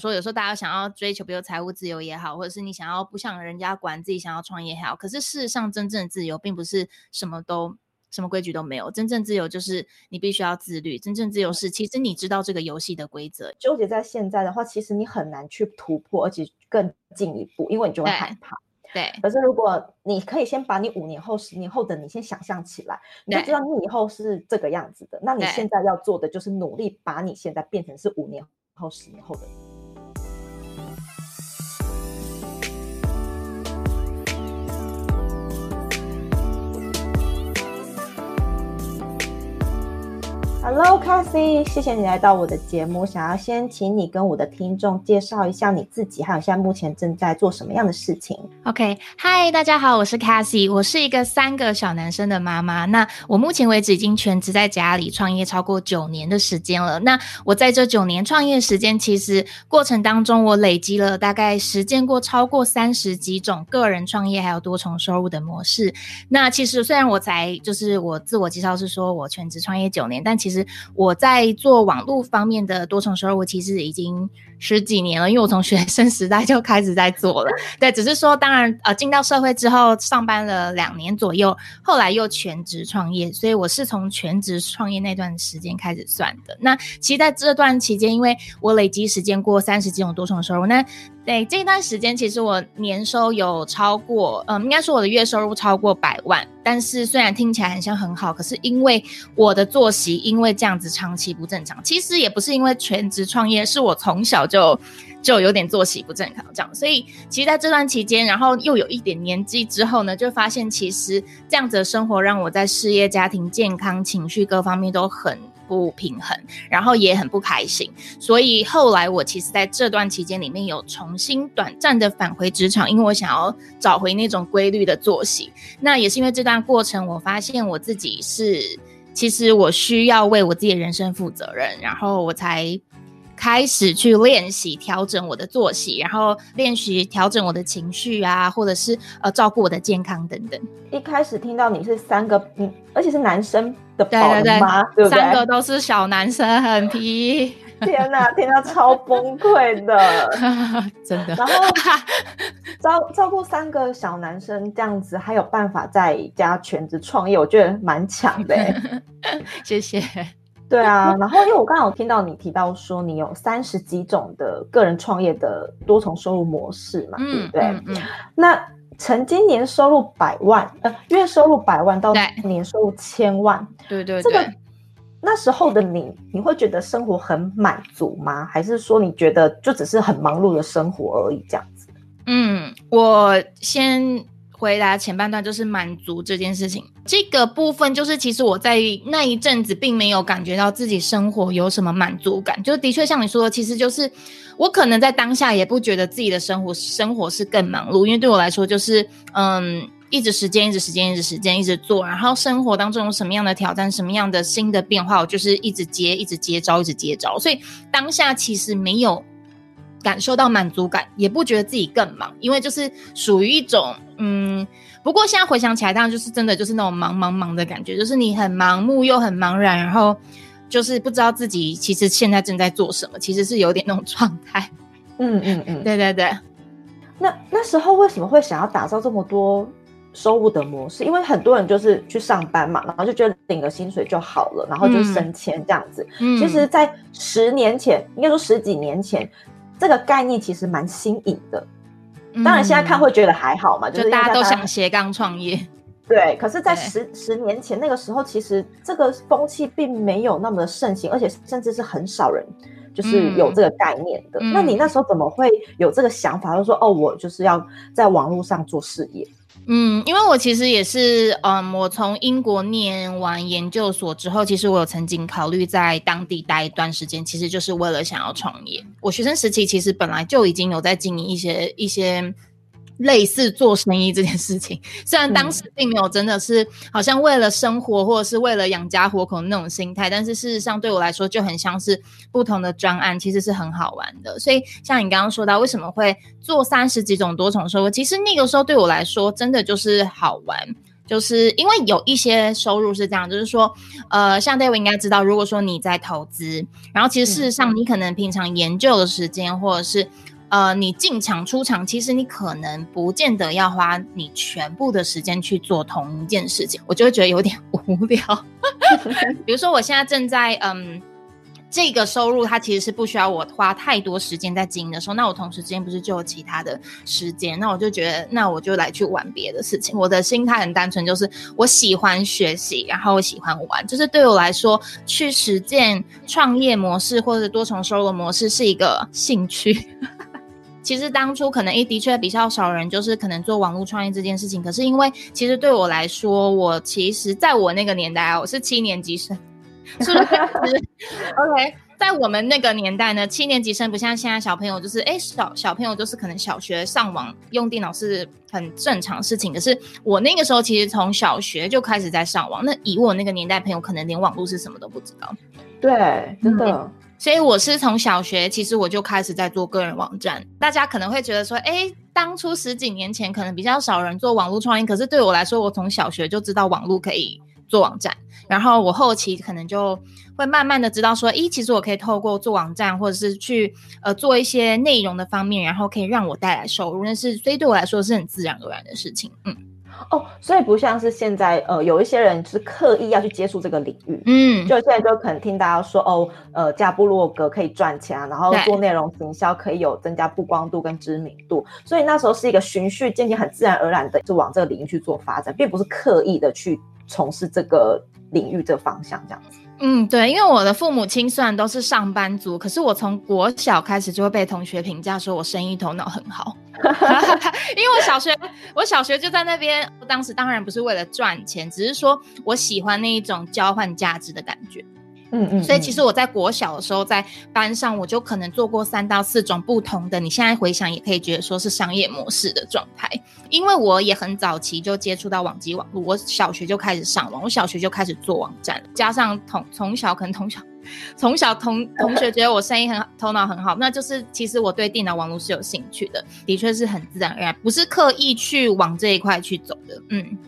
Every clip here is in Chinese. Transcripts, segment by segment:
说有时候大家想要追求，比如财务自由也好，或者是你想要不想人家管，自己想要创业也好，可是事实上真正的自由并不是什么都什么规矩都没有，真正自由就是你必须要自律。真正自由是其实你知道这个游戏的规则。纠结在现在的话，其实你很难去突破，而且更进一步，因为你就会害怕。对。可是如果你可以先把你五年后、十年后的你先想象起来，你就知道你以后是这个样子的。那你现在要做的就是努力把你现在变成是五年后、十年后的。Hello，Cathy，谢谢你来到我的节目。想要先请你跟我的听众介绍一下你自己，还有现在目前正在做什么样的事情。OK，嗨，大家好，我是 Cathy，我是一个三个小男生的妈妈。那我目前为止已经全职在家里创业超过九年的时间了。那我在这九年创业时间，其实过程当中我累积了大概实践过超过三十几种个人创业还有多重收入的模式。那其实虽然我才就是我自我介绍是说我全职创业九年，但其实我在做网络方面的多重收入，我其实已经十几年了，因为我从学生时代就开始在做了。对，只是说，当然，呃，进到社会之后，上班了两年左右，后来又全职创业，所以我是从全职创业那段时间开始算的。那其实在这段期间，因为我累积时间过三十几种多重收入，那对这段时间，其实我年收有超过，嗯，应该说我的月收入超过百万。但是虽然听起来很像很好，可是因为我的作息因为这样子长期不正常，其实也不是因为全职创业，是我从小就就有点作息不正常这样。所以其实在这段期间，然后又有一点年纪之后呢，就发现其实这样子的生活让我在事业、家庭、健康、情绪各方面都很。不平衡，然后也很不开心，所以后来我其实在这段期间里面有重新短暂的返回职场，因为我想要找回那种规律的作息。那也是因为这段过程，我发现我自己是，其实我需要为我自己的人生负责任，然后我才。开始去练习调整我的作息，然后练习调整我的情绪啊，或者是呃照顾我的健康等等。一开始听到你是三个，嗯，而且是男生的宝妈，对对？三个都是小男生，很皮。天哪，听到超崩溃的，真的。然后 照照顾三个小男生这样子，还有办法在家全职创业，我觉得蛮强的。谢谢。对啊，然后因为我刚刚有听到你提到说你有三十几种的个人创业的多重收入模式嘛，嗯、对不对？嗯嗯、那曾经年收入百万，呃，月收入百万到年收入千万，对对对，这个那时候的你，你会觉得生活很满足吗？还是说你觉得就只是很忙碌的生活而已这样子？嗯，我先。回答前半段就是满足这件事情，这个部分就是其实我在那一阵子并没有感觉到自己生活有什么满足感，就的确像你说的，其实就是我可能在当下也不觉得自己的生活生活是更忙碌，因为对我来说就是嗯，一直时间一直时间一直时间一直做，然后生活当中有什么样的挑战，什么样的新的变化，我就是一直接一直接招一直接招，所以当下其实没有。感受到满足感，也不觉得自己更忙，因为就是属于一种嗯。不过现在回想起来，当然就是真的就是那种忙忙忙的感觉，就是你很盲目又很茫然，然后就是不知道自己其实现在正在做什么，其实是有点那种状态。嗯嗯嗯，对对对。那那时候为什么会想要打造这么多收入的模式？因为很多人就是去上班嘛，然后就觉得领个薪水就好了，然后就升迁这样子。嗯，其实，在十年前，应该说十几年前。这个概念其实蛮新颖的，当然现在看会觉得还好嘛，嗯、就是大家，就大家都想斜杠创业。对，可是，在十十年前那个时候，其实这个风气并没有那么的盛行，而且甚至是很少人就是有这个概念的。嗯、那你那时候怎么会有这个想法，就说哦，我就是要在网络上做事业？嗯，因为我其实也是，嗯，我从英国念完研究所之后，其实我有曾经考虑在当地待一段时间，其实就是为了想要创业。我学生时期其实本来就已经有在经营一些一些。类似做生意这件事情，虽然当时并没有真的是好像为了生活或者是为了养家活口那种心态，但是事实上对我来说就很像是不同的专案，其实是很好玩的。所以像你刚刚说到为什么会做三十几种多重收入，其实那个时候对我来说真的就是好玩。就是因为有一些收入是这样，就是说，呃，像 David 应该知道，如果说你在投资，然后其实事实上你可能平常研究的时间，或者是呃你进场出场，其实你可能不见得要花你全部的时间去做同一件事情，我就会觉得有点无聊。比如说我现在正在嗯。这个收入它其实是不需要我花太多时间在经营的时候，那我同时之间不是就有其他的时间？那我就觉得，那我就来去玩别的事情。我的心态很单纯，就是我喜欢学习，然后我喜欢玩，就是对我来说，去实践创业模式或者多重收入模式是一个兴趣。其实当初可能诶的确比较少人就是可能做网络创业这件事情，可是因为其实对我来说，我其实在我那个年代啊，我是七年级生。是不是？OK，在我们那个年代呢，七年级生不像现在小朋友，就是哎，小小朋友就是可能小学上网用电脑是很正常事情。可是我那个时候其实从小学就开始在上网，那以我那个年代朋友，可能连网络是什么都不知道。对，真的。嗯，所以我是从小学，其实我就开始在做个人网站。大家可能会觉得说，哎，当初十几年前可能比较少人做网络创业，可是对我来说，我从小学就知道网络可以做网站。然后我后期可能就会慢慢的知道说，咦，其实我可以透过做网站或者是去呃做一些内容的方面，然后可以让我带来收入，那是所以对我来说是很自然而然的事情。嗯，哦，所以不像是现在呃有一些人是刻意要去接触这个领域，嗯，就现在就可能听大家说哦，呃，加布洛格可以赚钱啊，然后做内容营销可以有增加曝光度跟知名度，所以那时候是一个循序渐进、很自然而然的就往这个领域去做发展，并不是刻意的去从事这个。领域这方向这样子，嗯，对，因为我的父母亲虽然都是上班族，可是我从国小开始就会被同学评价说我生意头脑很好，因为我小学我小学就在那边，当时当然不是为了赚钱，只是说我喜欢那一种交换价值的感觉。嗯，嗯嗯，所以其实我在国小的时候，在班上我就可能做过三到四种不同的，你现在回想也可以觉得说是商业模式的状态。因为我也很早期就接触到网际网络，我小学就开始上网，我小学就开始做网站，加上从从小可能从小从小同同学觉得我声音很好，头脑很好，那就是其实我对电脑网络是有兴趣的，的确是很自然而然，不是刻意去往这一块去走的。嗯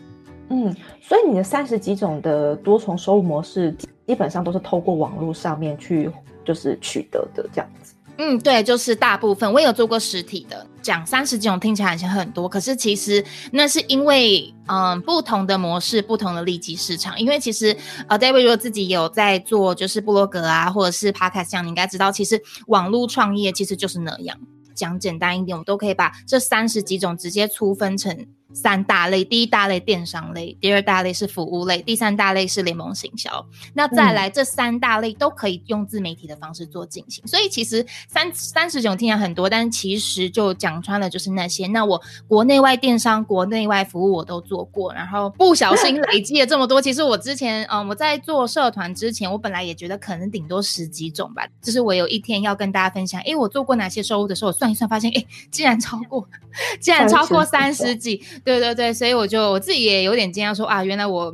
嗯，所以你的三十几种的多重收入模式。基本上都是透过网络上面去，就是取得的这样子。嗯，对，就是大部分我也有做过实体的，讲三十几种听起来好像很多，可是其实那是因为嗯不同的模式，不同的利基市场。因为其实呃，David 如果自己有在做就是部落格啊，或者是 Podcast 这样，你应该知道，其实网络创业其实就是那样。讲简单一点，我都可以把这三十几种直接粗分成。三大类，第一大类电商类，第二大类是服务类，第三大类是联盟行销。那再来这三大类都可以用自媒体的方式做进行。所以其实三三十种听起来很多，但其实就讲穿了就是那些。那我国内外电商、国内外服务我都做过，然后不小心累积了这么多。其实我之前，嗯，我在做社团之前，我本来也觉得可能顶多十几种吧。就是我有一天要跟大家分享，诶，我做过哪些收入的时候，我算一算发现，诶，竟然超过，竟然超过三十几。对对对，所以我就我自己也有点惊讶，说啊，原来我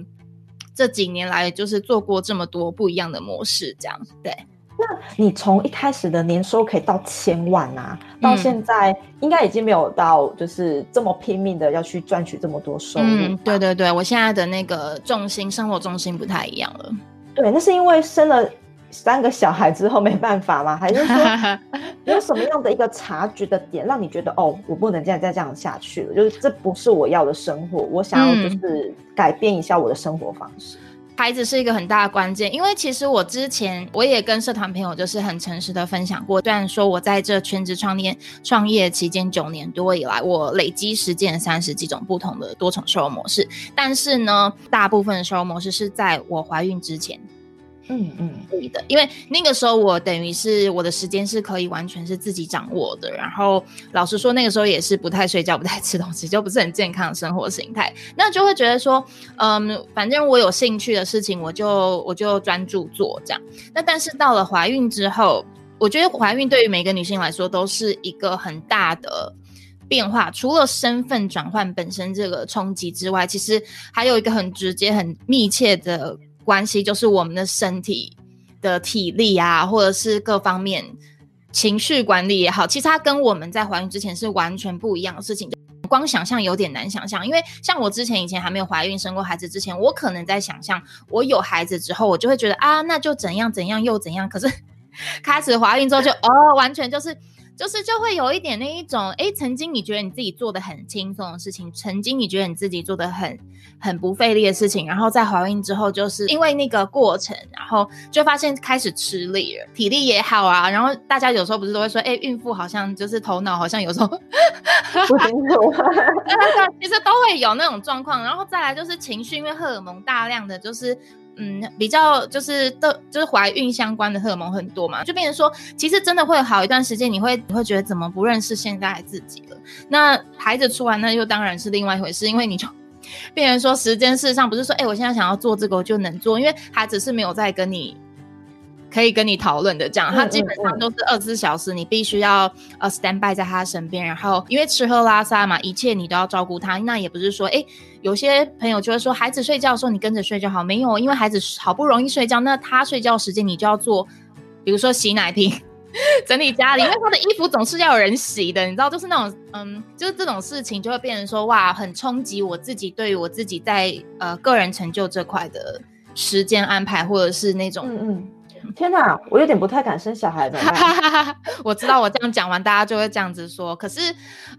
这几年来就是做过这么多不一样的模式，这样。对，那你从一开始的年收可以到千万啊，到现在应该已经没有到就是这么拼命的要去赚取这么多收入。嗯，对对对，我现在的那个重心，生活重心不太一样了。对，那是因为生了。三个小孩之后没办法吗？还是说有什么样的一个察觉的点，让你觉得哦，我不能这样再这样下去了？就是这不是我要的生活，我想要就是改变一下我的生活方式。嗯、孩子是一个很大的关键，因为其实我之前我也跟社团朋友就是很诚实的分享过，虽然说我在这全职创业创业期间九年多以来，我累积实践三十几种不同的多重收入模式，但是呢，大部分的收入模式是在我怀孕之前。嗯嗯，对的，因为那个时候我等于是我的时间是可以完全是自己掌握的，然后老实说那个时候也是不太睡觉、不太吃东西，就不是很健康的生活形态，那就会觉得说，嗯，反正我有兴趣的事情，我就我就专注做这样。那但是到了怀孕之后，我觉得怀孕对于每个女性来说都是一个很大的变化，除了身份转换本身这个冲击之外，其实还有一个很直接、很密切的。关系就是我们的身体的体力啊，或者是各方面情绪管理也好，其实它跟我们在怀孕之前是完全不一样的事情。光想象有点难想象。因为像我之前以前还没有怀孕生过孩子之前，我可能在想象我有孩子之后，我就会觉得啊，那就怎样怎样又怎样。可是 开始怀孕之后就，就哦，完全就是。就是就会有一点那一种，诶，曾经你觉得你自己做的很轻松的事情，曾经你觉得你自己做的很很不费力的事情，然后在怀孕之后，就是因为那个过程，然后就发现开始吃力了，体力也好啊，然后大家有时候不是都会说，哎，孕妇好像就是头脑好像有时候不清楚，其实都会有那种状况，然后再来就是情绪，因为荷尔蒙大量的就是。嗯，比较就是的，就是怀孕相关的荷尔蒙很多嘛，就变成说，其实真的会好一段时间，你会你会觉得怎么不认识现在自己了？那孩子出来，那又当然是另外一回事，因为你就变成说，时间事实上不是说，哎、我现在想要做这个我就能做，因为孩子是没有在跟你。可以跟你讨论的，这样，他基本上都是二十四小时，你必须要呃 stand by 在他身边，然后因为吃喝拉撒嘛，一切你都要照顾他。那也不是说，哎，有些朋友就会说，孩子睡觉的时候你跟着睡就好，没有，因为孩子好不容易睡觉，那他睡觉时间你就要做，比如说洗奶瓶、整理家里，因为他的衣服总是要有人洗的，你知道，就是那种，嗯，就是这种事情就会变成说，哇，很冲击我自己对于我自己在呃个人成就这块的时间安排，或者是那种，嗯嗯。天哪，我有点不太敢生小孩的。我知道我这样讲完，大家就会这样子说。可是，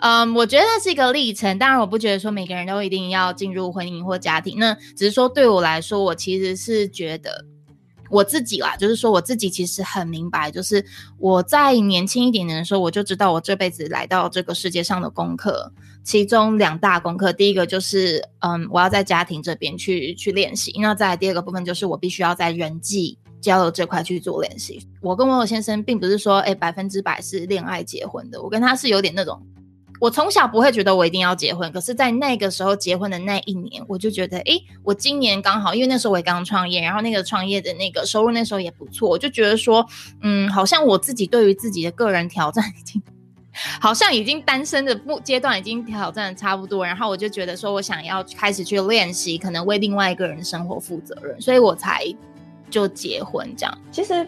嗯，我觉得那是一个历程。当然，我不觉得说每个人都一定要进入婚姻或家庭。那只是说对我来说，我其实是觉得我自己啦，就是说我自己其实很明白，就是我在年轻一点点的时候，我就知道我这辈子来到这个世界上的功课，其中两大功课，第一个就是嗯，我要在家庭这边去去练习。那再来第二个部分就是我必须要在人际。交流这块去做练习。我跟我先生并不是说，哎，百分之百是恋爱结婚的。我跟他是有点那种，我从小不会觉得我一定要结婚，可是，在那个时候结婚的那一年，我就觉得，哎，我今年刚好，因为那时候我也刚创业，然后那个创业的那个收入那时候也不错，我就觉得说，嗯，好像我自己对于自己的个人挑战已经，好像已经单身的不阶段已经挑战的差不多，然后我就觉得说我想要开始去练习，可能为另外一个人生活负责任，所以我才。就结婚这样，其实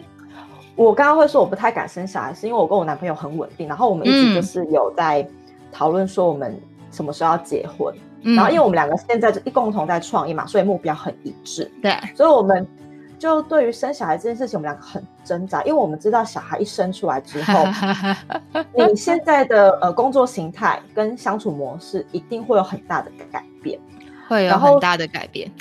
我刚刚会说我不太敢生小孩，是因为我跟我男朋友很稳定，然后我们一直就是有在讨论说我们什么时候要结婚，嗯、然后因为我们两个现在就一共同在创业嘛，所以目标很一致。对，所以我们就对于生小孩这件事情，我们两个很挣扎，因为我们知道小孩一生出来之后，你现在的呃工作形态跟相处模式一定会有很大的改变，会有很大的改变。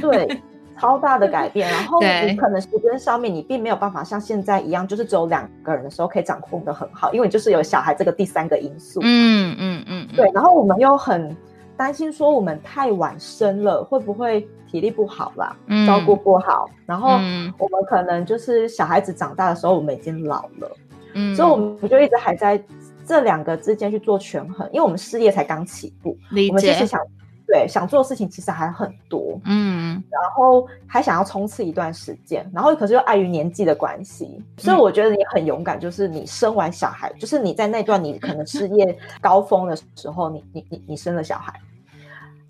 对。超大的改变，然后你可能时间上面你并没有办法像现在一样，就是只有两个人的时候可以掌控的很好，因为你就是有小孩这个第三个因素。嗯嗯嗯，对。然后我们又很担心说我们太晚生了会不会体力不好啦，嗯、照顾不好。然后我们可能就是小孩子长大的时候我们已经老了，嗯，所以我们就一直还在这两个之间去做权衡，因为我们事业才刚起步，我们其实想。对，想做的事情其实还很多，嗯，然后还想要冲刺一段时间，然后可是又碍于年纪的关系，所以我觉得你很勇敢，就是你生完小孩，嗯、就是你在那段你可能事业高峰的时候，你你你你生了小孩，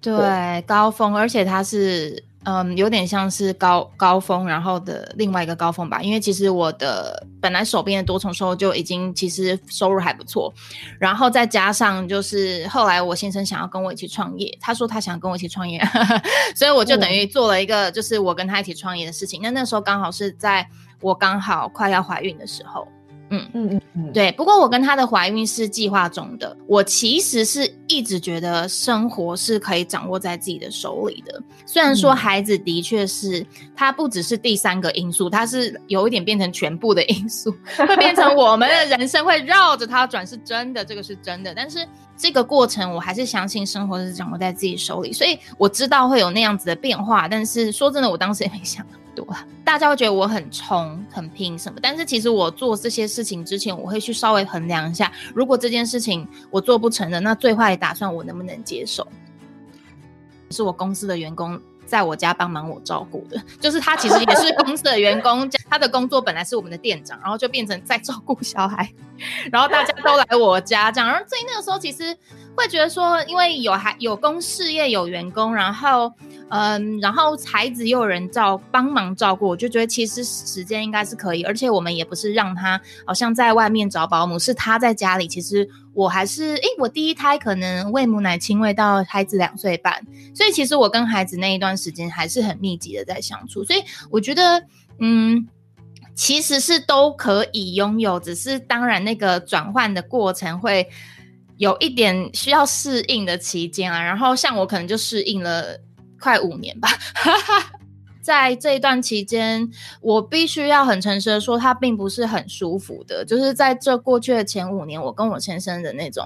对，对高峰，而且他是。嗯，有点像是高高峰，然后的另外一个高峰吧。因为其实我的本来手边的多重收入就已经其实收入还不错，然后再加上就是后来我先生想要跟我一起创业，他说他想跟我一起创业，所以我就等于做了一个就是我跟他一起创业的事情。那、嗯、那时候刚好是在我刚好快要怀孕的时候。嗯嗯嗯嗯，对。不过我跟她的怀孕是计划中的。我其实是一直觉得生活是可以掌握在自己的手里的。虽然说孩子的确是，他不只是第三个因素，他是有一点变成全部的因素，会变成我们的人生会绕着他转，是真的，这个是真的。但是这个过程，我还是相信生活是掌握在自己手里，所以我知道会有那样子的变化。但是说真的，我当时也没想。多，大家会觉得我很冲、很拼什么，但是其实我做这些事情之前，我会去稍微衡量一下，如果这件事情我做不成的，那最坏的打算我能不能接受？是我公司的员工在我家帮忙我照顾的，就是他其实也是公司的员工，他的工作本来是我们的店长，然后就变成在照顾小孩，然后大家都来我家这样，然后最那个时候其实会觉得说，因为有孩有公事业有员工，然后嗯，然后孩子又有人照帮忙照顾，我就觉得其实时间应该是可以，而且我们也不是让他好像在外面找保姆，是他在家里。其实我还是诶，我第一胎可能喂母奶亲喂到孩子两岁半，所以其实我跟孩子那一段时间还是很密集的在相处，所以我觉得嗯。其实是都可以拥有，只是当然那个转换的过程会有一点需要适应的期间啊。然后像我可能就适应了快五年吧，在这一段期间，我必须要很诚实的说，它并不是很舒服的。就是在这过去的前五年，我跟我先生的那种。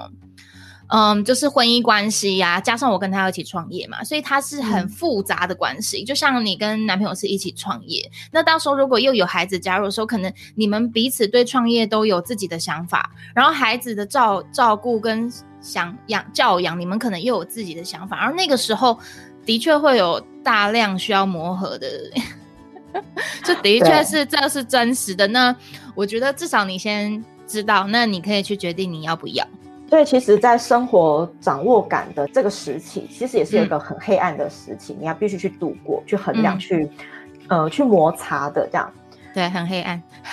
嗯，就是婚姻关系呀、啊，加上我跟他一起创业嘛，所以他是很复杂的关系。嗯、就像你跟男朋友是一起创业，那到时候如果又有孩子加入的时候，可能你们彼此对创业都有自己的想法，然后孩子的照照顾跟想养教养，你们可能又有自己的想法，而那个时候的确会有大量需要磨合的，这的确是这是真实的。那我觉得至少你先知道，那你可以去决定你要不要。所以，其实，在生活掌握感的这个时期，其实也是有一个很黑暗的时期，嗯、你要必须去度过、去衡量、嗯、去呃去摩擦的这样。对，很黑暗。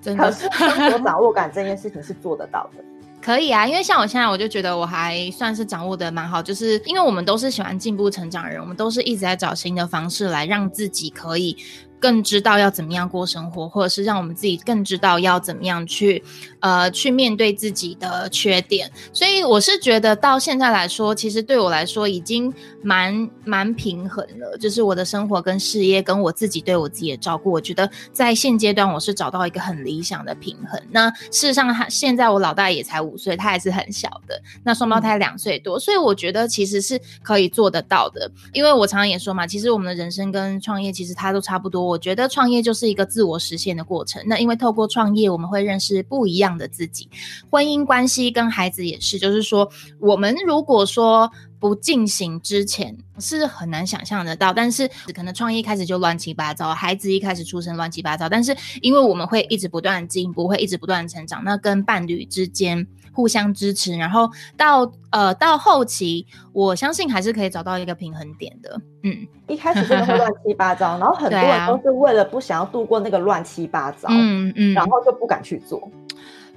真的。可是，生活掌握感这件事情是做得到的。可以啊，因为像我现在，我就觉得我还算是掌握的蛮好，就是因为我们都是喜欢进步成长的人，我们都是一直在找新的方式来让自己可以。更知道要怎么样过生活，或者是让我们自己更知道要怎么样去，呃，去面对自己的缺点。所以我是觉得到现在来说，其实对我来说已经蛮蛮平衡了。就是我的生活跟事业跟我自己对我自己的照顾，我觉得在现阶段我是找到一个很理想的平衡。那事实上，他现在我老大也才五岁，他还是很小的。那双胞胎两岁多，所以我觉得其实是可以做得到的。因为我常常也说嘛，其实我们的人生跟创业其实它都差不多。我觉得创业就是一个自我实现的过程。那因为透过创业，我们会认识不一样的自己。婚姻关系跟孩子也是，就是说，我们如果说不进行之前，是很难想象得到。但是可能创业开始就乱七八糟，孩子一开始出生乱七八糟。但是因为我们会一直不断进步，会一直不断成长。那跟伴侣之间。互相支持，然后到呃到后期，我相信还是可以找到一个平衡点的。嗯，一开始真的会乱七八糟，然后很多人都是为了不想要度过那个乱七八糟，嗯嗯，然后就不敢去做。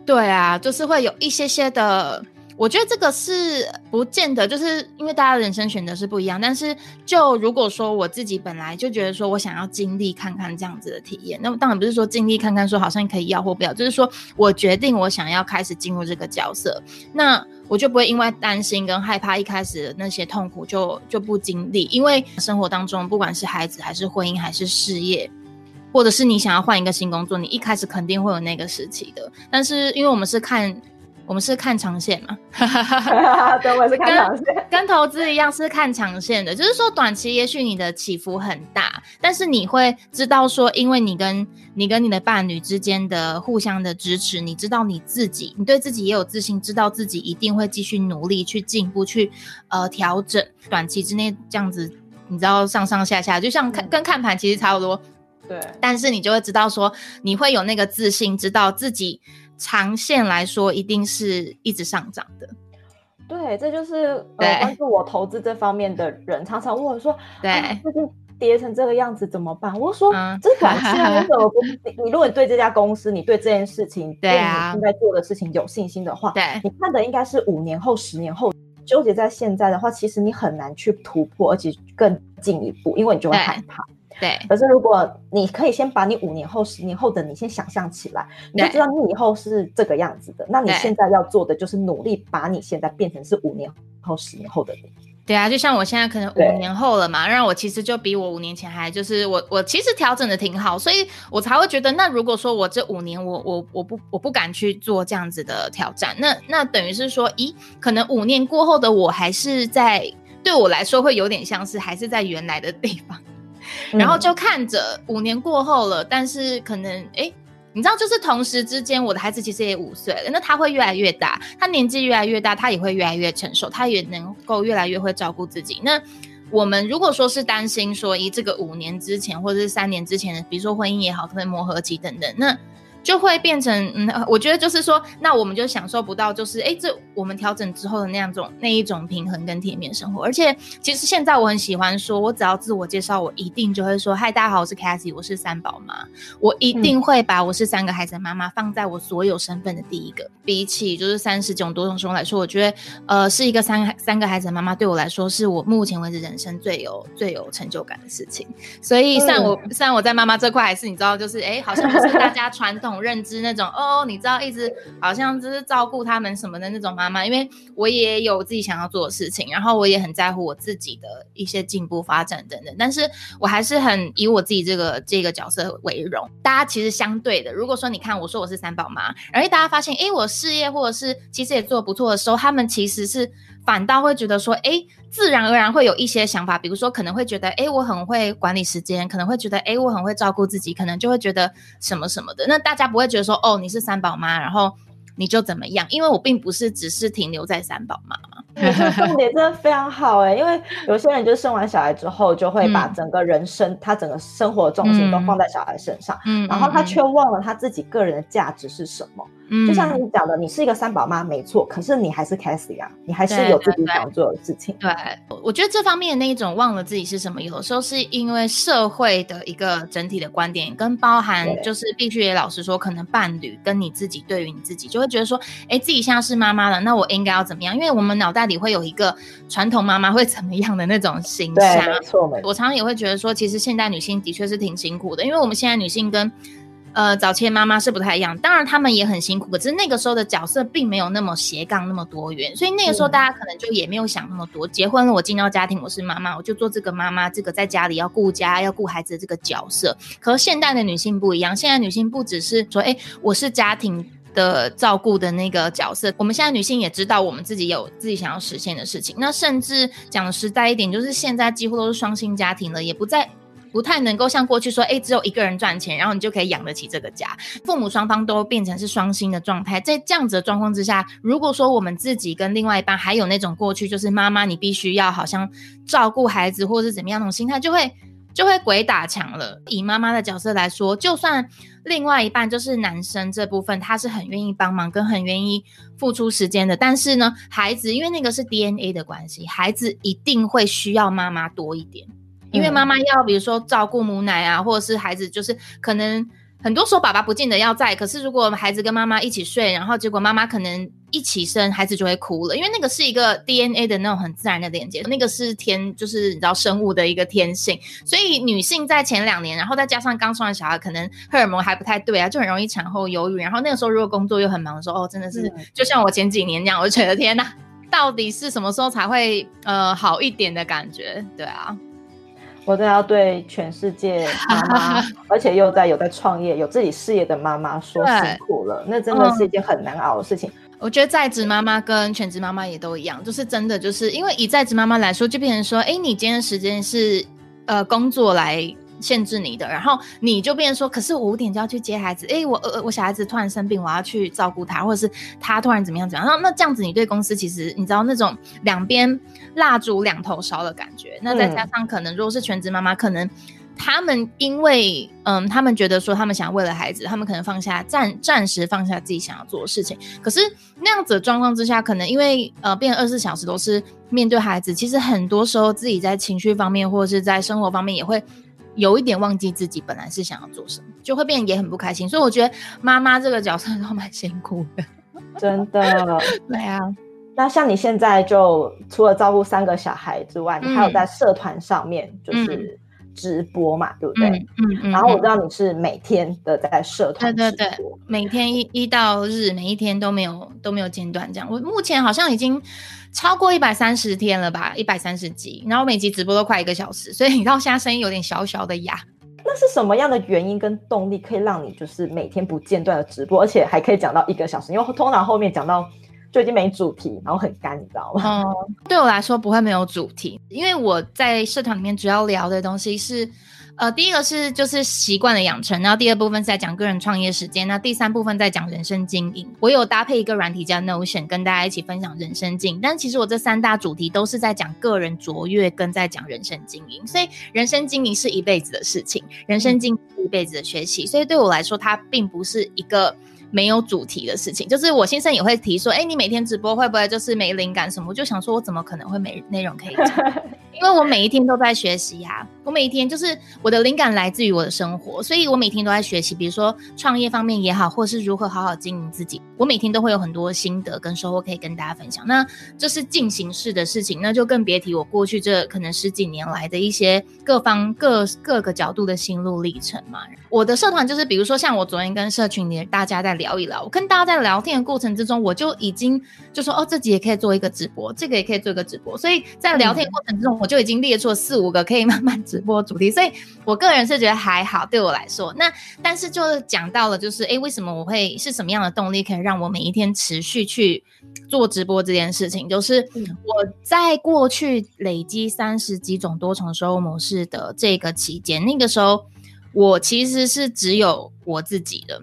对啊，就是会有一些些的。我觉得这个是不见得，就是因为大家的人生选择是不一样。但是，就如果说我自己本来就觉得说我想要经历看看这样子的体验，那么当然不是说经历看看说好像可以要或不要，就是说我决定我想要开始进入这个角色，那我就不会因为担心跟害怕一开始的那些痛苦就就不经历，因为生活当中不管是孩子还是婚姻还是事业，或者是你想要换一个新工作，你一开始肯定会有那个时期的。但是因为我们是看。我们是看长线嘛 对，我是看长线，跟，跟投资一样是看长线的。就是说，短期也许你的起伏很大，但是你会知道说，因为你跟你跟你的伴侣之间的互相的支持，你知道你自己，你对自己也有自信，知道自己一定会继续努力去进步，去呃调整。短期之内这样子，你知道上上下下，就像看、嗯、跟看盘其实差不多。对，但是你就会知道说，你会有那个自信，知道自己。长线来说，一定是一直上涨的。对，这就是呃，关注我投资这方面的人常常问我说：“对，最近跌成这个样子怎么办？”我说：“嗯、这短线为什么不？你如果你对这家公司，你对这件事情，对你现在做的事情有信心的话，对，你看的应该是五年后、十年后。纠结在现在的话，其实你很难去突破，而且更进一步，因为你就会害怕。”对，可是如果你可以先把你五年后、十年后的你先想象起来，你就知道你以后是这个样子的。那你现在要做的就是努力把你现在变成是五年后、十年后的你。对啊，就像我现在可能五年后了嘛，让我其实就比我五年前还就是我我其实调整的挺好，所以我才会觉得，那如果说我这五年我我我不我不敢去做这样子的挑战，那那等于是说，咦，可能五年过后的我还是在对我来说会有点像是还是在原来的地方。然后就看着五年过后了，嗯、但是可能哎，你知道，就是同时之间，我的孩子其实也五岁了，那他会越来越大，他年纪越来越大，他也会越来越成熟，他也能够越来越会照顾自己。那我们如果说是担心说，以这个五年之前或者是三年之前的，比如说婚姻也好，可能磨合期等等，那就会变成，嗯，我觉得就是说，那我们就享受不到，就是，哎，这我们调整之后的那样种那一种平衡跟体面生活。而且，其实现在我很喜欢说，我只要自我介绍，我一定就会说，嗨，大家好，我是 Cassie，我是三宝妈，我一定会把我是三个孩子的妈妈放在我所有身份的第一个。比起就是三十种多种生活来说，我觉得，呃，是一个三三个孩子的妈妈，对我来说，是我目前为止人生最有最有成就感的事情。所以，虽然我虽然我在妈妈这块还是你知道，就是，哎，好像不是大家传统。认知那种哦，你知道，一直好像就是照顾他们什么的那种妈妈，因为我也有自己想要做的事情，然后我也很在乎我自己的一些进步发展等等，但是我还是很以我自己这个这个角色为荣。大家其实相对的，如果说你看我说我是三宝妈，然后大家发现，哎，我事业或者是其实也做得不错的时候，他们其实是。反倒会觉得说，哎，自然而然会有一些想法，比如说可能会觉得，哎，我很会管理时间，可能会觉得，哎，我很会照顾自己，可能就会觉得什么什么的。那大家不会觉得说，哦，你是三宝妈，然后你就怎么样？因为我并不是只是停留在三宝妈嘛。你说重点真的非常好哎，因为有些人就生完小孩之后，就会把整个人生、嗯、他整个生活重心都放在小孩身上，嗯，然后他却忘了他自己个人的价值是什么。嗯，就像你讲的，你是一个三宝妈，没错，可是你还是 Cassie 啊，你还是有自己想做的事情。对，对，对，我觉得这方面的那一种忘了自己是什么，有时候是因为社会的一个整体的观点，跟包含就是必须也老实说，可能伴侣跟你自己对于你自己，就会觉得说，哎，自己现在是妈妈了，那我应该要怎么样？因为我们脑袋里会有一个传统妈妈会怎么样的那种形象。对，没错，没错。我常常也会觉得说，其实现代女性的确是挺辛苦的，因为我们现在女性跟。呃，早期妈妈是不太一样，当然他们也很辛苦，可是那个时候的角色并没有那么斜杠那么多元，所以那个时候大家可能就也没有想那么多。结婚了，我进到家庭，我是妈妈，我就做这个妈妈，这个在家里要顾家、要顾孩子的这个角色。可现代的女性不一样，现在女性不只是说，哎，我是家庭的照顾的那个角色，我们现在女性也知道我们自己有自己想要实现的事情。那甚至讲实在一点，就是现在几乎都是双薪家庭了，也不再。不太能够像过去说，哎，只有一个人赚钱，然后你就可以养得起这个家。父母双方都变成是双薪的状态，在这样子的状况之下，如果说我们自己跟另外一半还有那种过去，就是妈妈你必须要好像照顾孩子或是怎么样那种心态，就会就会鬼打墙了。以妈妈的角色来说，就算另外一半就是男生这部分，他是很愿意帮忙跟很愿意付出时间的，但是呢，孩子因为那个是 DNA 的关系，孩子一定会需要妈妈多一点。因为妈妈要，比如说照顾母奶啊，或者是孩子，就是可能很多时候爸爸不见得要在。可是如果孩子跟妈妈一起睡，然后结果妈妈可能一起生，孩子就会哭了，因为那个是一个 DNA 的那种很自然的连接，那个是天，就是你知道生物的一个天性。所以女性在前两年，然后再加上刚生完小孩，可能荷尔蒙还不太对啊，就很容易产后忧郁。然后那个时候如果工作又很忙的时候，哦，真的是就像我前几年那样，我觉得天哪，到底是什么时候才会呃好一点的感觉？对啊。我都要对全世界妈妈，而且又在有在创业、有自己事业的妈妈说辛苦了。那真的是一件很难熬的事情。嗯、我觉得在职妈妈跟全职妈妈也都一样，就是真的，就是因为以在职妈妈来说，就变成说，哎，你今天的时间是呃工作来。限制你的，然后你就变成说，可是我五点就要去接孩子，诶，我呃我小孩子突然生病，我要去照顾他，或者是他突然怎么样怎么样，那那这样子，你对公司其实你知道那种两边蜡烛两头烧的感觉，那再加上可能如果是全职妈妈，可能他们因为嗯，他们觉得说他们想要为了孩子，他们可能放下暂暂时放下自己想要做的事情，可是那样子的状况之下，可能因为呃，变二十四小时都是面对孩子，其实很多时候自己在情绪方面或者是在生活方面也会。有一点忘记自己本来是想要做什么，就会变得也很不开心。所以我觉得妈妈这个角色都蛮辛苦的，真的。对啊，那像你现在就除了照顾三个小孩之外，嗯、你还有在社团上面就是直播嘛，嗯、对不对？嗯嗯。嗯，然后我知道你是每天的在社团直播，对对对，每天一一到日，每一天都没有都没有间断这样。我目前好像已经。超过一百三十天了吧，一百三十集，然后每集直播都快一个小时，所以你到现在声音有点小小的哑。那是什么样的原因跟动力可以让你就是每天不间断的直播，而且还可以讲到一个小时？因为通常后面讲到就已经没主题，然后很干，你知道吗？嗯，对我来说不会没有主题，因为我在社团里面主要聊的东西是。呃，第一个是就是习惯的养成，然后第二部分是在讲个人创业时间，那第三部分在讲人生经营。我有搭配一个软体叫 Notion，跟大家一起分享人生经营。但其实我这三大主题都是在讲个人卓越，跟在讲人生经营。所以人生经营是一辈子的事情，人生经营是一辈子的学习。所以对我来说，它并不是一个没有主题的事情。就是我先生也会提说，哎，你每天直播会不会就是没灵感什么？我就想说，我怎么可能会没内容可以讲？因为我每一天都在学习呀、啊，我每一天就是我的灵感来自于我的生活，所以我每天都在学习。比如说创业方面也好，或是如何好好经营自己，我每天都会有很多心得跟收获可以跟大家分享。那这是进行式的事情，那就更别提我过去这可能十几年来的一些各方各各个角度的心路历程嘛。我的社团就是，比如说像我昨天跟社群里大家在聊一聊，我跟大家在聊天的过程之中，我就已经就说哦，自己也可以做一个直播，这个也可以做一个直播，所以在聊天过程之中，我。就已经列出了四五个可以慢慢直播主题，所以我个人是觉得还好，对我来说。那但是就是讲到了，就是诶，为什么我会是什么样的动力可以让我每一天持续去做直播这件事情？就是我在过去累积三十几种多重收入模式的这个期间，那个时候我其实是只有我自己的。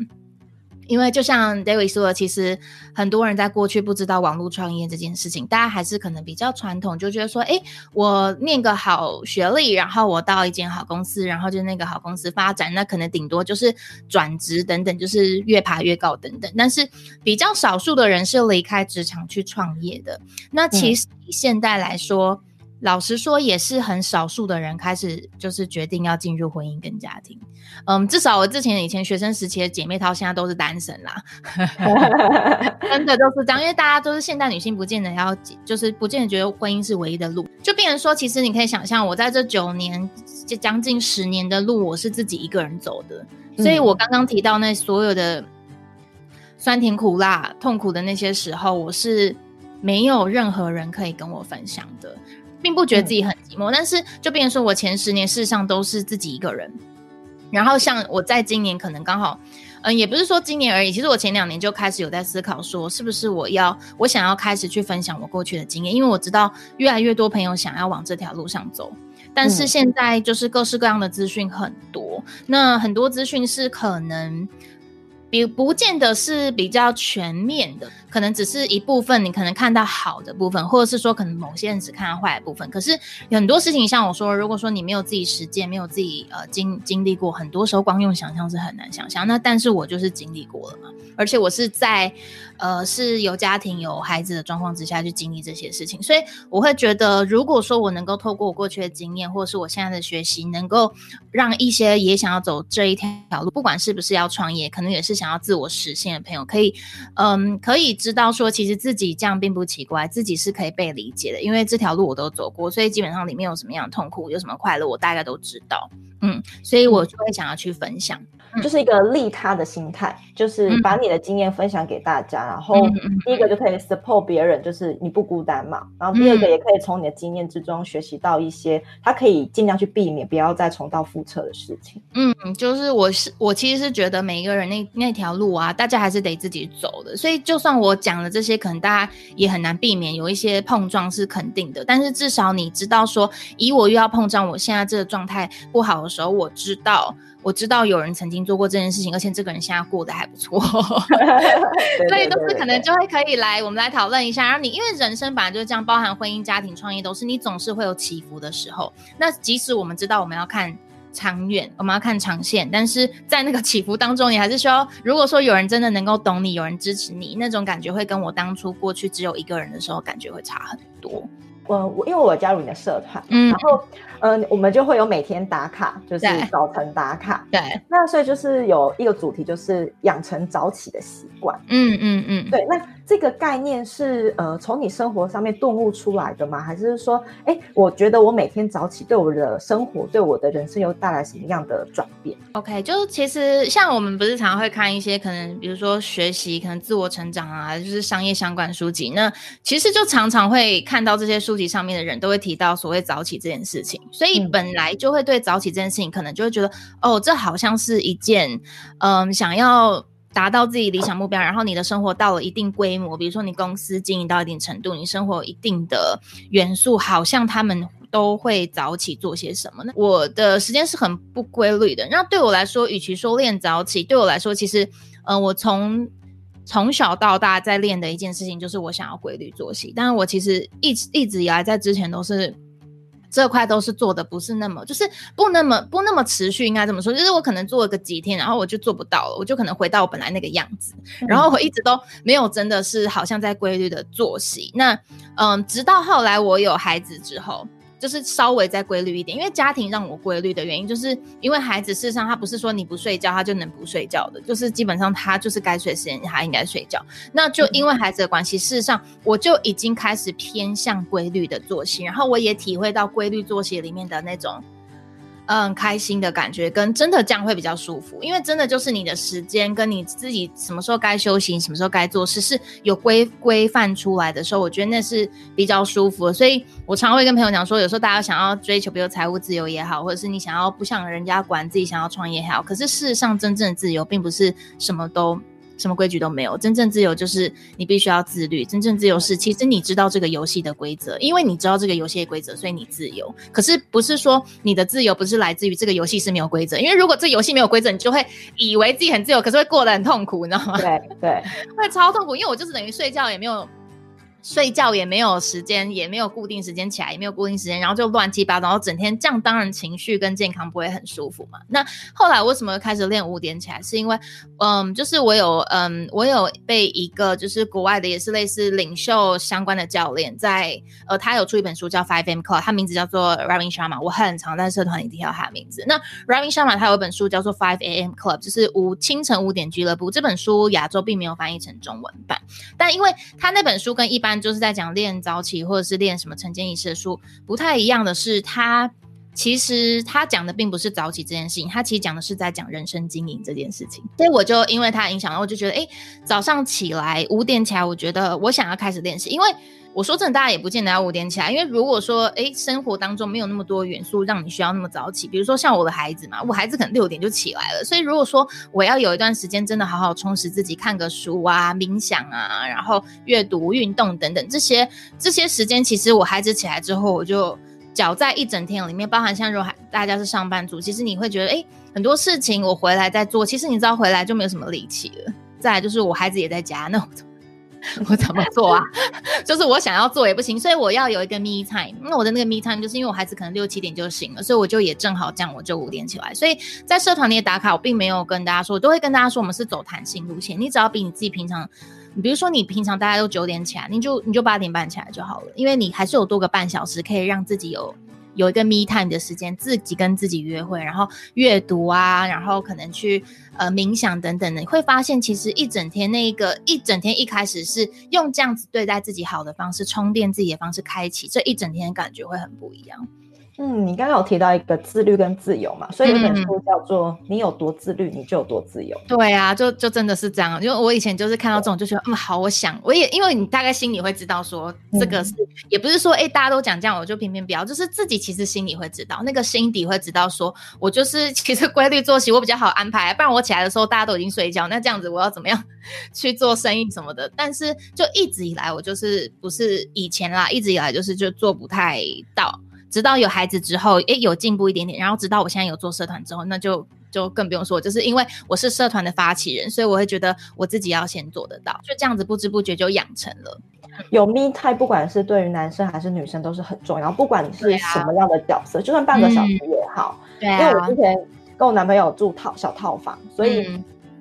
因为就像 David 说的，其实很多人在过去不知道网络创业这件事情，大家还是可能比较传统，就觉得说，哎，我念个好学历，然后我到一间好公司，然后就那个好公司发展，那可能顶多就是转职等等，就是越爬越高等等。但是比较少数的人是离开职场去创业的。那其实以现代来说，嗯老实说，也是很少数的人开始就是决定要进入婚姻跟家庭。嗯，至少我之前以前学生时期的姐妹淘，现在都是单身啦，真的都是这样。因为大家都是现代女性，不见得要，就是不见得觉得婚姻是唯一的路。就变成说，其实你可以想象，我在这九年这将近十年的路，我是自己一个人走的。所以我刚刚提到那所有的酸甜苦辣、痛苦的那些时候，我是没有任何人可以跟我分享的。并不觉得自己很寂寞，嗯、但是就变成说我前十年事实上都是自己一个人。然后像我在今年可能刚好，嗯，也不是说今年而已，其实我前两年就开始有在思考说，是不是我要我想要开始去分享我过去的经验，因为我知道越来越多朋友想要往这条路上走，但是现在就是各式各样的资讯很多，嗯、那很多资讯是可能。比不见得是比较全面的，可能只是一部分，你可能看到好的部分，或者是说可能某些人只看到坏的部分。可是很多事情，像我说，如果说你没有自己实践，没有自己呃经经历过，很多时候光用想象是很难想象。那但是我就是经历过了嘛，而且我是在呃是有家庭有孩子的状况之下去经历这些事情，所以我会觉得，如果说我能够透过我过去的经验，或者是我现在的学习，能够让一些也想要走这一条路，不管是不是要创业，可能也是。想要自我实现的朋友，可以，嗯，可以知道说，其实自己这样并不奇怪，自己是可以被理解的，因为这条路我都走过，所以基本上里面有什么样的痛苦，有什么快乐，我大概都知道，嗯，所以我就会想要去分享。就是一个利他的心态，就是把你的经验分享给大家，嗯、然后第一个就可以 support 别人，就是你不孤单嘛。然后第二个也可以从你的经验之中学习到一些，他可以尽量去避免，不要再重蹈覆辙的事情。嗯，就是我是我其实是觉得每一个人那那条路啊，大家还是得自己走的。所以就算我讲了这些，可能大家也很难避免有一些碰撞是肯定的。但是至少你知道说，以我又要碰撞，我现在这个状态不好的时候，我知道。我知道有人曾经做过这件事情，而且这个人现在过得还不错，所以都是可能就会可以来，我们来讨论一下。然后你因为人生本来就是这样，包含婚姻、家庭、创业，都是你总是会有起伏的时候。那即使我们知道我们要看长远，我们要看长线，但是在那个起伏当中，你还是需要，如果说有人真的能够懂你，有人支持你，那种感觉会跟我当初过去只有一个人的时候感觉会差很多。我我因为我加入你的社团，嗯，然后嗯、呃，我们就会有每天打卡，就是早晨打卡，对，那所以就是有一个主题，就是养成早起的习惯，嗯嗯嗯，对，那。这个概念是呃从你生活上面顿悟出来的吗？还是说，哎，我觉得我每天早起对我的生活、对我的人生又带来什么样的转变？OK，就是其实像我们不是常常会看一些可能，比如说学习、可能自我成长啊，就是商业相关书籍。那其实就常常会看到这些书籍上面的人都会提到所谓早起这件事情，所以本来就会对早起这件事情可能就会觉得，嗯、哦，这好像是一件嗯、呃、想要。达到自己理想目标，然后你的生活到了一定规模，比如说你公司经营到一定程度，你生活一定的元素，好像他们。都会早起做些什么呢？我的时间是很不规律的。那对我来说，与其说练早起，对我来说，其实，嗯、呃，我从从小到大在练的一件事情就是我想要规律作息。但是我其实一直一直以来在之前都是。这块都是做的不是那么，就是不那么不那么持续，应该这么说，就是我可能做了个几天，然后我就做不到了，我就可能回到我本来那个样子，然后我一直都没有真的是好像在规律的作息。那嗯，直到后来我有孩子之后。就是稍微再规律一点，因为家庭让我规律的原因，就是因为孩子事实上他不是说你不睡觉他就能不睡觉的，就是基本上他就是该睡时间他应该睡觉。那就因为孩子的关系，事实上我就已经开始偏向规律的作息，然后我也体会到规律作息里面的那种。嗯，开心的感觉跟真的这样会比较舒服，因为真的就是你的时间跟你自己什么时候该休息，什么时候该做事是有规规范出来的时候，我觉得那是比较舒服的。所以我常会跟朋友讲说，有时候大家想要追求，比如财务自由也好，或者是你想要不想人家管自己，想要创业也好，可是事实上真正的自由并不是什么都。什么规矩都没有，真正自由就是你必须要自律。真正自由是，其实你知道这个游戏的规则，因为你知道这个游戏的规则，所以你自由。可是不是说你的自由不是来自于这个游戏是没有规则，因为如果这游戏没有规则，你就会以为自己很自由，可是会过得很痛苦，你知道吗？对对，会超痛苦，因为我就是等于睡觉也没有。睡觉也没有时间，也没有固定时间起来，也没有固定时间，然后就乱七八糟，然后整天这样，当然情绪跟健康不会很舒服嘛。那后来为什么开始练五点起来？是因为，嗯，就是我有，嗯，我有被一个就是国外的也是类似领袖相关的教练在，呃，他有出一本书叫 Five AM Club，他名字叫做 Ravi Sharma，我很常在社团里提到他的名字。那 Ravi Sharma 他有一本书叫做 Five AM Club，就是五清晨五点俱乐部。这本书亚洲并没有翻译成中文版，但因为他那本书跟一般就是在讲练早起或者是练什么晨间仪式的书，不太一样的是，他其实他讲的并不是早起这件事情，他其实讲的是在讲人生经营这件事情。所以我就因为他影响了，我就觉得，哎，早上起来五点起来，我觉得我想要开始练习，因为。我说真的，大家也不见得要五点起来，因为如果说，哎，生活当中没有那么多元素让你需要那么早起，比如说像我的孩子嘛，我孩子可能六点就起来了，所以如果说我要有一段时间真的好好充实自己，看个书啊、冥想啊，然后阅读、运动等等这些这些时间，其实我孩子起来之后，我就搅在一整天里面，包含像如果大家是上班族，其实你会觉得，哎，很多事情我回来再做，其实你知道回来就没有什么力气了。再就是我孩子也在家，那我。我怎么做啊？就是我想要做也不行，所以我要有一个 me time。那我的那个 me time 就是因为我孩子可能六七点就醒了，所以我就也正好这样，我就五点起来。所以在社团里打卡，我并没有跟大家说，我都会跟大家说，我们是走弹性路线。你只要比你自己平常，你比如说你平常大家都九点起来，你就你就八点半起来就好了，因为你还是有多个半小时可以让自己有。有一个 me time 的时间，自己跟自己约会，然后阅读啊，然后可能去呃冥想等等的，你会发现其实一整天那个一整天一开始是用这样子对待自己好的方式，充电自己的方式开启，这一整天感觉会很不一样。嗯，你刚刚有提到一个自律跟自由嘛，所以有本书叫做《你有多自律，你就有多自由》。嗯、对啊，就就真的是这样。因为我以前就是看到这种，就觉得嗯好，我想我也因为你大概心里会知道说这个是，嗯、也不是说哎大家都讲这样，我就偏偏不要，就是自己其实心里会知道，那个心底会知道说，我就是其实规律作息我比较好安排，不然我起来的时候大家都已经睡觉，那这样子我要怎么样去做生意什么的？但是就一直以来我就是不是以前啦，一直以来就是就做不太到。直到有孩子之后，诶，有进步一点点。然后直到我现在有做社团之后，那就就更不用说，就是因为我是社团的发起人，所以我会觉得我自己要先做得到，就这样子不知不觉就养成了。有 me time，不管是对于男生还是女生都是很重要。不管你是什么样的角色，啊、就算半个小时也好。嗯、对、啊，因为我之前跟我男朋友住套小套房，所以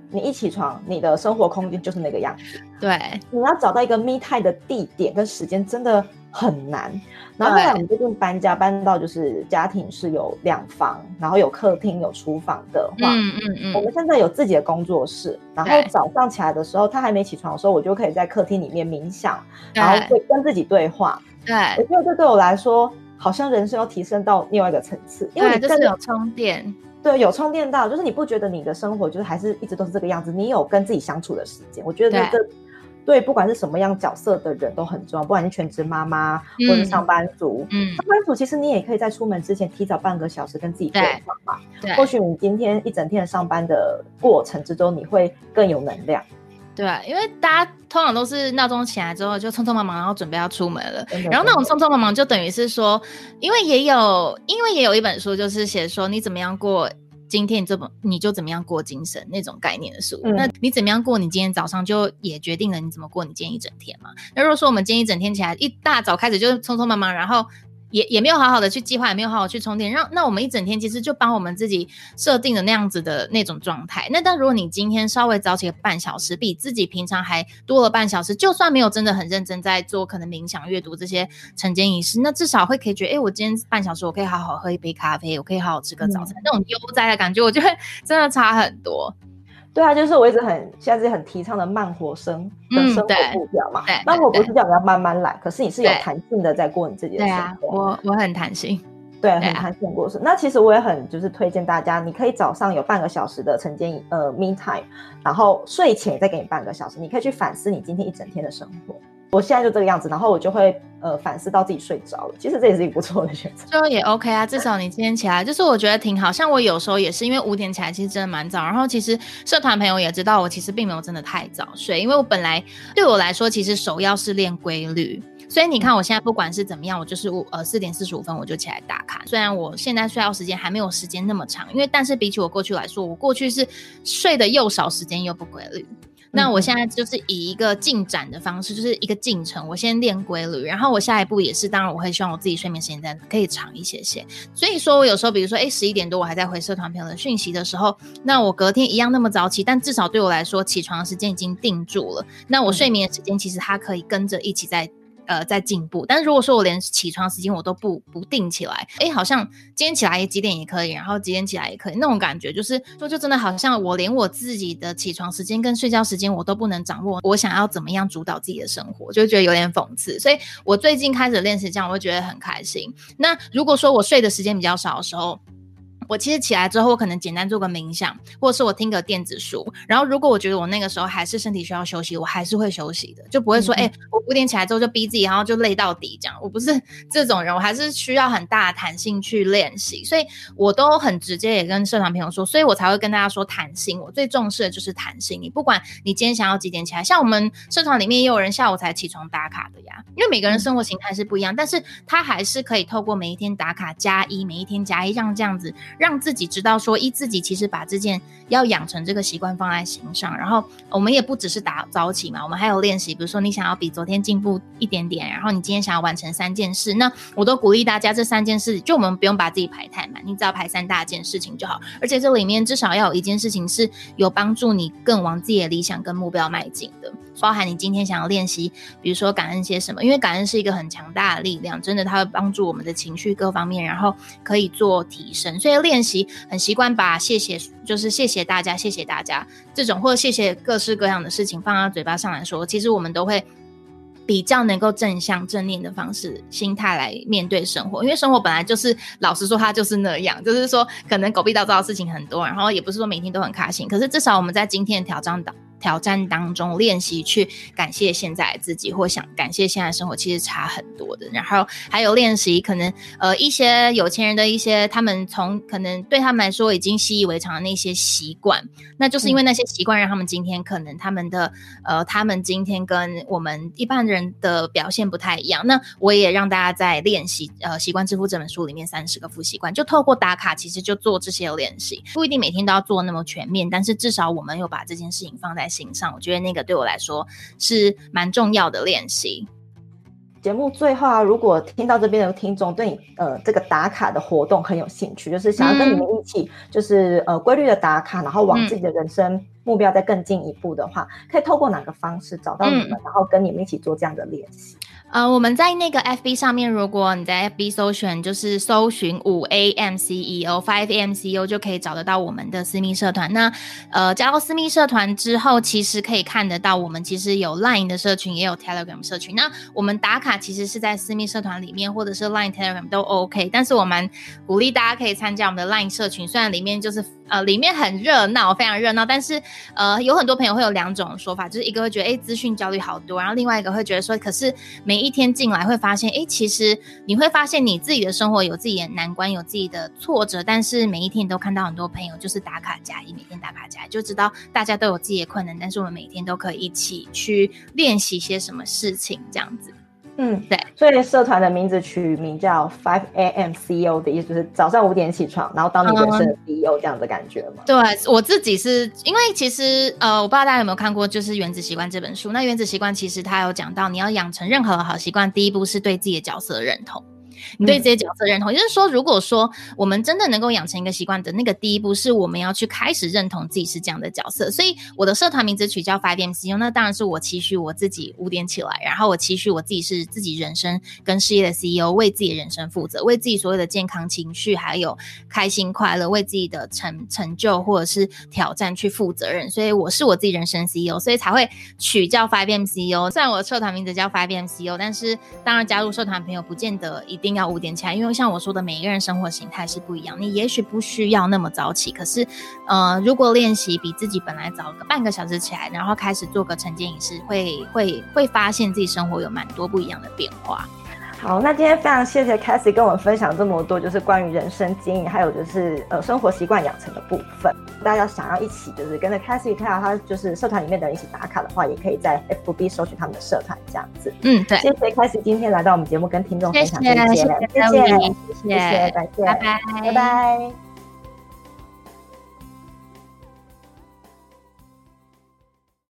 你一起床，你的生活空间就是那个样子。对，你要找到一个 me time 的地点跟时间，真的很难。然后后来我们最近搬家，搬到就是家庭是有两房，然后有客厅有厨房的话，嗯嗯嗯，我们现在有自己的工作室，然后早上起来的时候，他还没起床的时候，我就可以在客厅里面冥想，然后会跟自己对话。对，我觉得这对我来说，好像人生要提升到另外一个层次，因为你真的有充电，对，有充电到，就是你不觉得你的生活就是还是一直都是这个样子，你有跟自己相处的时间，我觉得这。对，不管是什么样角色的人都很重要，不管是全职妈妈或者上班族。嗯，上班族其实你也可以在出门之前提早半个小时跟自己对话嘛。对，或许你今天一整天的上班的过程之中，你会更有能量。对啊，因为大家通常都是闹钟起来之后就匆匆忙忙，然后准备要出门了。然后那种匆匆忙忙就等于是说，因为也有，因为也有一本书就是写说你怎么样过今天，你这么你就怎么样过精神那种概念的书。嗯、那你怎么样过你今天早上，就也决定了你怎么过你今天一整天嘛。那如果说我们今天一整天起来一大早开始就匆匆忙忙，然后。也也没有好好的去计划，也没有好好去充电，让那我们一整天其实就帮我们自己设定的那样子的那种状态。那但如果你今天稍微早起半小时，比自己平常还多了半小时，就算没有真的很认真在做可能冥想、阅读这些晨间仪式，那至少会可以觉得，哎、欸，我今天半小时我可以好好喝一杯咖啡，我可以好好吃个早餐，嗯、那种悠哉的感觉，我觉得真的差很多。对啊，就是我一直很现在是很提倡的慢活生的生活步调嘛。嗯、慢活不是叫你要慢慢来，可是你是有弹性的在过你自己的生活。对啊、我我很弹性，对，很弹性过生。啊、那其实我也很就是推荐大家，你可以早上有半个小时的晨间呃 me time，然后睡前再给你半个小时，你可以去反思你今天一整天的生活。我现在就这个样子，然后我就会呃反思到自己睡着了。其实这也是一个不错的选择，就也 OK 啊。至少你今天起来，就是我觉得挺好。像我有时候也是因为五点起来，其实真的蛮早。然后其实社团朋友也知道我其实并没有真的太早睡，因为我本来对我来说，其实首要是练规律。所以你看我现在不管是怎么样，我就是五呃四点四十五分我就起来打卡。虽然我现在睡觉时间还没有时间那么长，因为但是比起我过去来说，我过去是睡得又少，时间又不规律。那我现在就是以一个进展的方式，就是一个进程。我先练规律，然后我下一步也是，当然我会希望我自己睡眠时间再可以长一些些。所以说我有时候，比如说，哎，十一点多我还在回社团朋友的讯息的时候，那我隔天一样那么早起，但至少对我来说，起床的时间已经定住了。那我睡眠的时间其实它可以跟着一起在。呃，在进步，但是如果说我连起床时间我都不不定起来，哎，好像今天起来几点也可以，然后几点起来也可以，那种感觉就是说，就真的好像我连我自己的起床时间跟睡觉时间我都不能掌握，我想要怎么样主导自己的生活，就觉得有点讽刺。所以我最近开始练习这样，我会觉得很开心。那如果说我睡的时间比较少的时候，我其实起来之后，我可能简单做个冥想，或者是我听个电子书。然后，如果我觉得我那个时候还是身体需要休息，我还是会休息的，就不会说，哎、嗯欸，我五点起来之后就逼自己，然后就累到底这样。我不是 这种人，我还是需要很大的弹性去练习。所以我都很直接也跟社团朋友说，所以我才会跟大家说弹性。我最重视的就是弹性。你不管你今天想要几点起来，像我们社团里面也有人下午才起床打卡的呀。因为每个人生活形态是不一样，但是他还是可以透过每一天打卡加一，每一天加一，像这样子。让自己知道说，一自己其实把这件要养成这个习惯放在心上，然后我们也不只是打早起嘛，我们还有练习，比如说你想要比昨天进步一点点，然后你今天想要完成三件事，那我都鼓励大家这三件事，就我们不用把自己排太满，你只要排三大件事情就好，而且这里面至少要有一件事情是有帮助你更往自己的理想跟目标迈进的。包含你今天想要练习，比如说感恩些什么，因为感恩是一个很强大的力量，真的它会帮助我们的情绪各方面，然后可以做提升。所以练习很习惯把谢谢，就是谢谢大家，谢谢大家这种，或者谢谢各式各样的事情放到嘴巴上来说，其实我们都会比较能够正向正念的方式心态来面对生活。因为生活本来就是，老实说，它就是那样，就是说可能狗屁倒糟的事情很多，然后也不是说每天都很开心，可是至少我们在今天的挑战当。挑战当中练习去感谢现在自己，或想感谢现在生活，其实差很多的。然后还有练习，可能呃一些有钱人的一些，他们从可能对他们来说已经习以为常的那些习惯，那就是因为那些习惯让他们今天可能他们的呃他们今天跟我们一般人的表现不太一样。那我也让大家在练习呃习惯致富这本书里面三十个富习惯，就透过打卡，其实就做这些练习，不一定每天都要做那么全面，但是至少我们有把这件事情放在心上，我觉得那个对我来说是蛮重要的练习。节目最后啊，如果听到这边的听众对你呃这个打卡的活动很有兴趣，就是想要跟你们一起，就是、嗯、呃规律的打卡，然后往自己的人生目标再更进一步的话，嗯、可以透过哪个方式找到你们，嗯、然后跟你们一起做这样的练习？呃，我们在那个 FB 上面，如果你在 FB 搜寻，就是搜寻五 A M C E O Five A M C E O，就可以找得到我们的私密社团。那呃，加入私密社团之后，其实可以看得到，我们其实有 Line 的社群，也有 Telegram 社群。那我们打卡其实是在私密社团里面，或者是 Line、Telegram 都 OK。但是我们鼓励大家可以参加我们的 Line 社群，虽然里面就是。呃，里面很热闹，非常热闹。但是，呃，有很多朋友会有两种说法，就是一个会觉得，哎，资讯焦虑好多，然后另外一个会觉得说，可是每一天进来会发现，哎，其实你会发现你自己的生活有自己的难关，有自己的挫折，但是每一天你都看到很多朋友就是打卡加一，每天打卡加一，就知道大家都有自己的困难，但是我们每天都可以一起去练习些什么事情，这样子。嗯，对，所以社团的名字取名叫 Five A.M. CEO 的意思就是早上五点起床，然后当你人生的 CEO 这样的感觉嘛。对，我自己是因为其实呃，我不知道大家有没有看过，就是《原子习惯》这本书。那《原子习惯》其实它有讲到，你要养成任何好习惯，第一步是对自己的角色的认同。你对这些角色认同，也、嗯、就是说，如果说我们真的能够养成一个习惯的那个第一步，是我们要去开始认同自己是这样的角色。所以我的社团名字取叫 Five M C U，那当然是我期许我自己五点起来，然后我期许我自己是自己人生跟事业的 CEO，为自己的人生负责，为自己所有的健康情绪还有开心快乐，为自己的成成就或者是挑战去负责任。所以我是我自己人生 CEO，所以才会取叫 Five M C U。虽然我的社团名字叫 Five M C U，但是当然加入社团朋友不见得一定一定要五点起来，因为像我说的，每一个人生活形态是不一样。你也许不需要那么早起，可是，呃，如果练习比自己本来早个半个小时起来，然后开始做个晨间饮食，会会会发现自己生活有蛮多不一样的变化。好，那今天非常谢谢 Cassie 跟我们分享这么多，就是关于人生经营，还有就是呃生活习惯养成的部分。大家想要一起就是跟着 Cassie 看到他就是社团里面的人一起打卡的话，也可以在 FB 搜取他们的社团这样子。嗯，对。谢谢 Cassie 今天来到我们节目跟听众分享这些，谢谢，谢谢，谢谢，谢谢，感谢，拜拜，拜拜。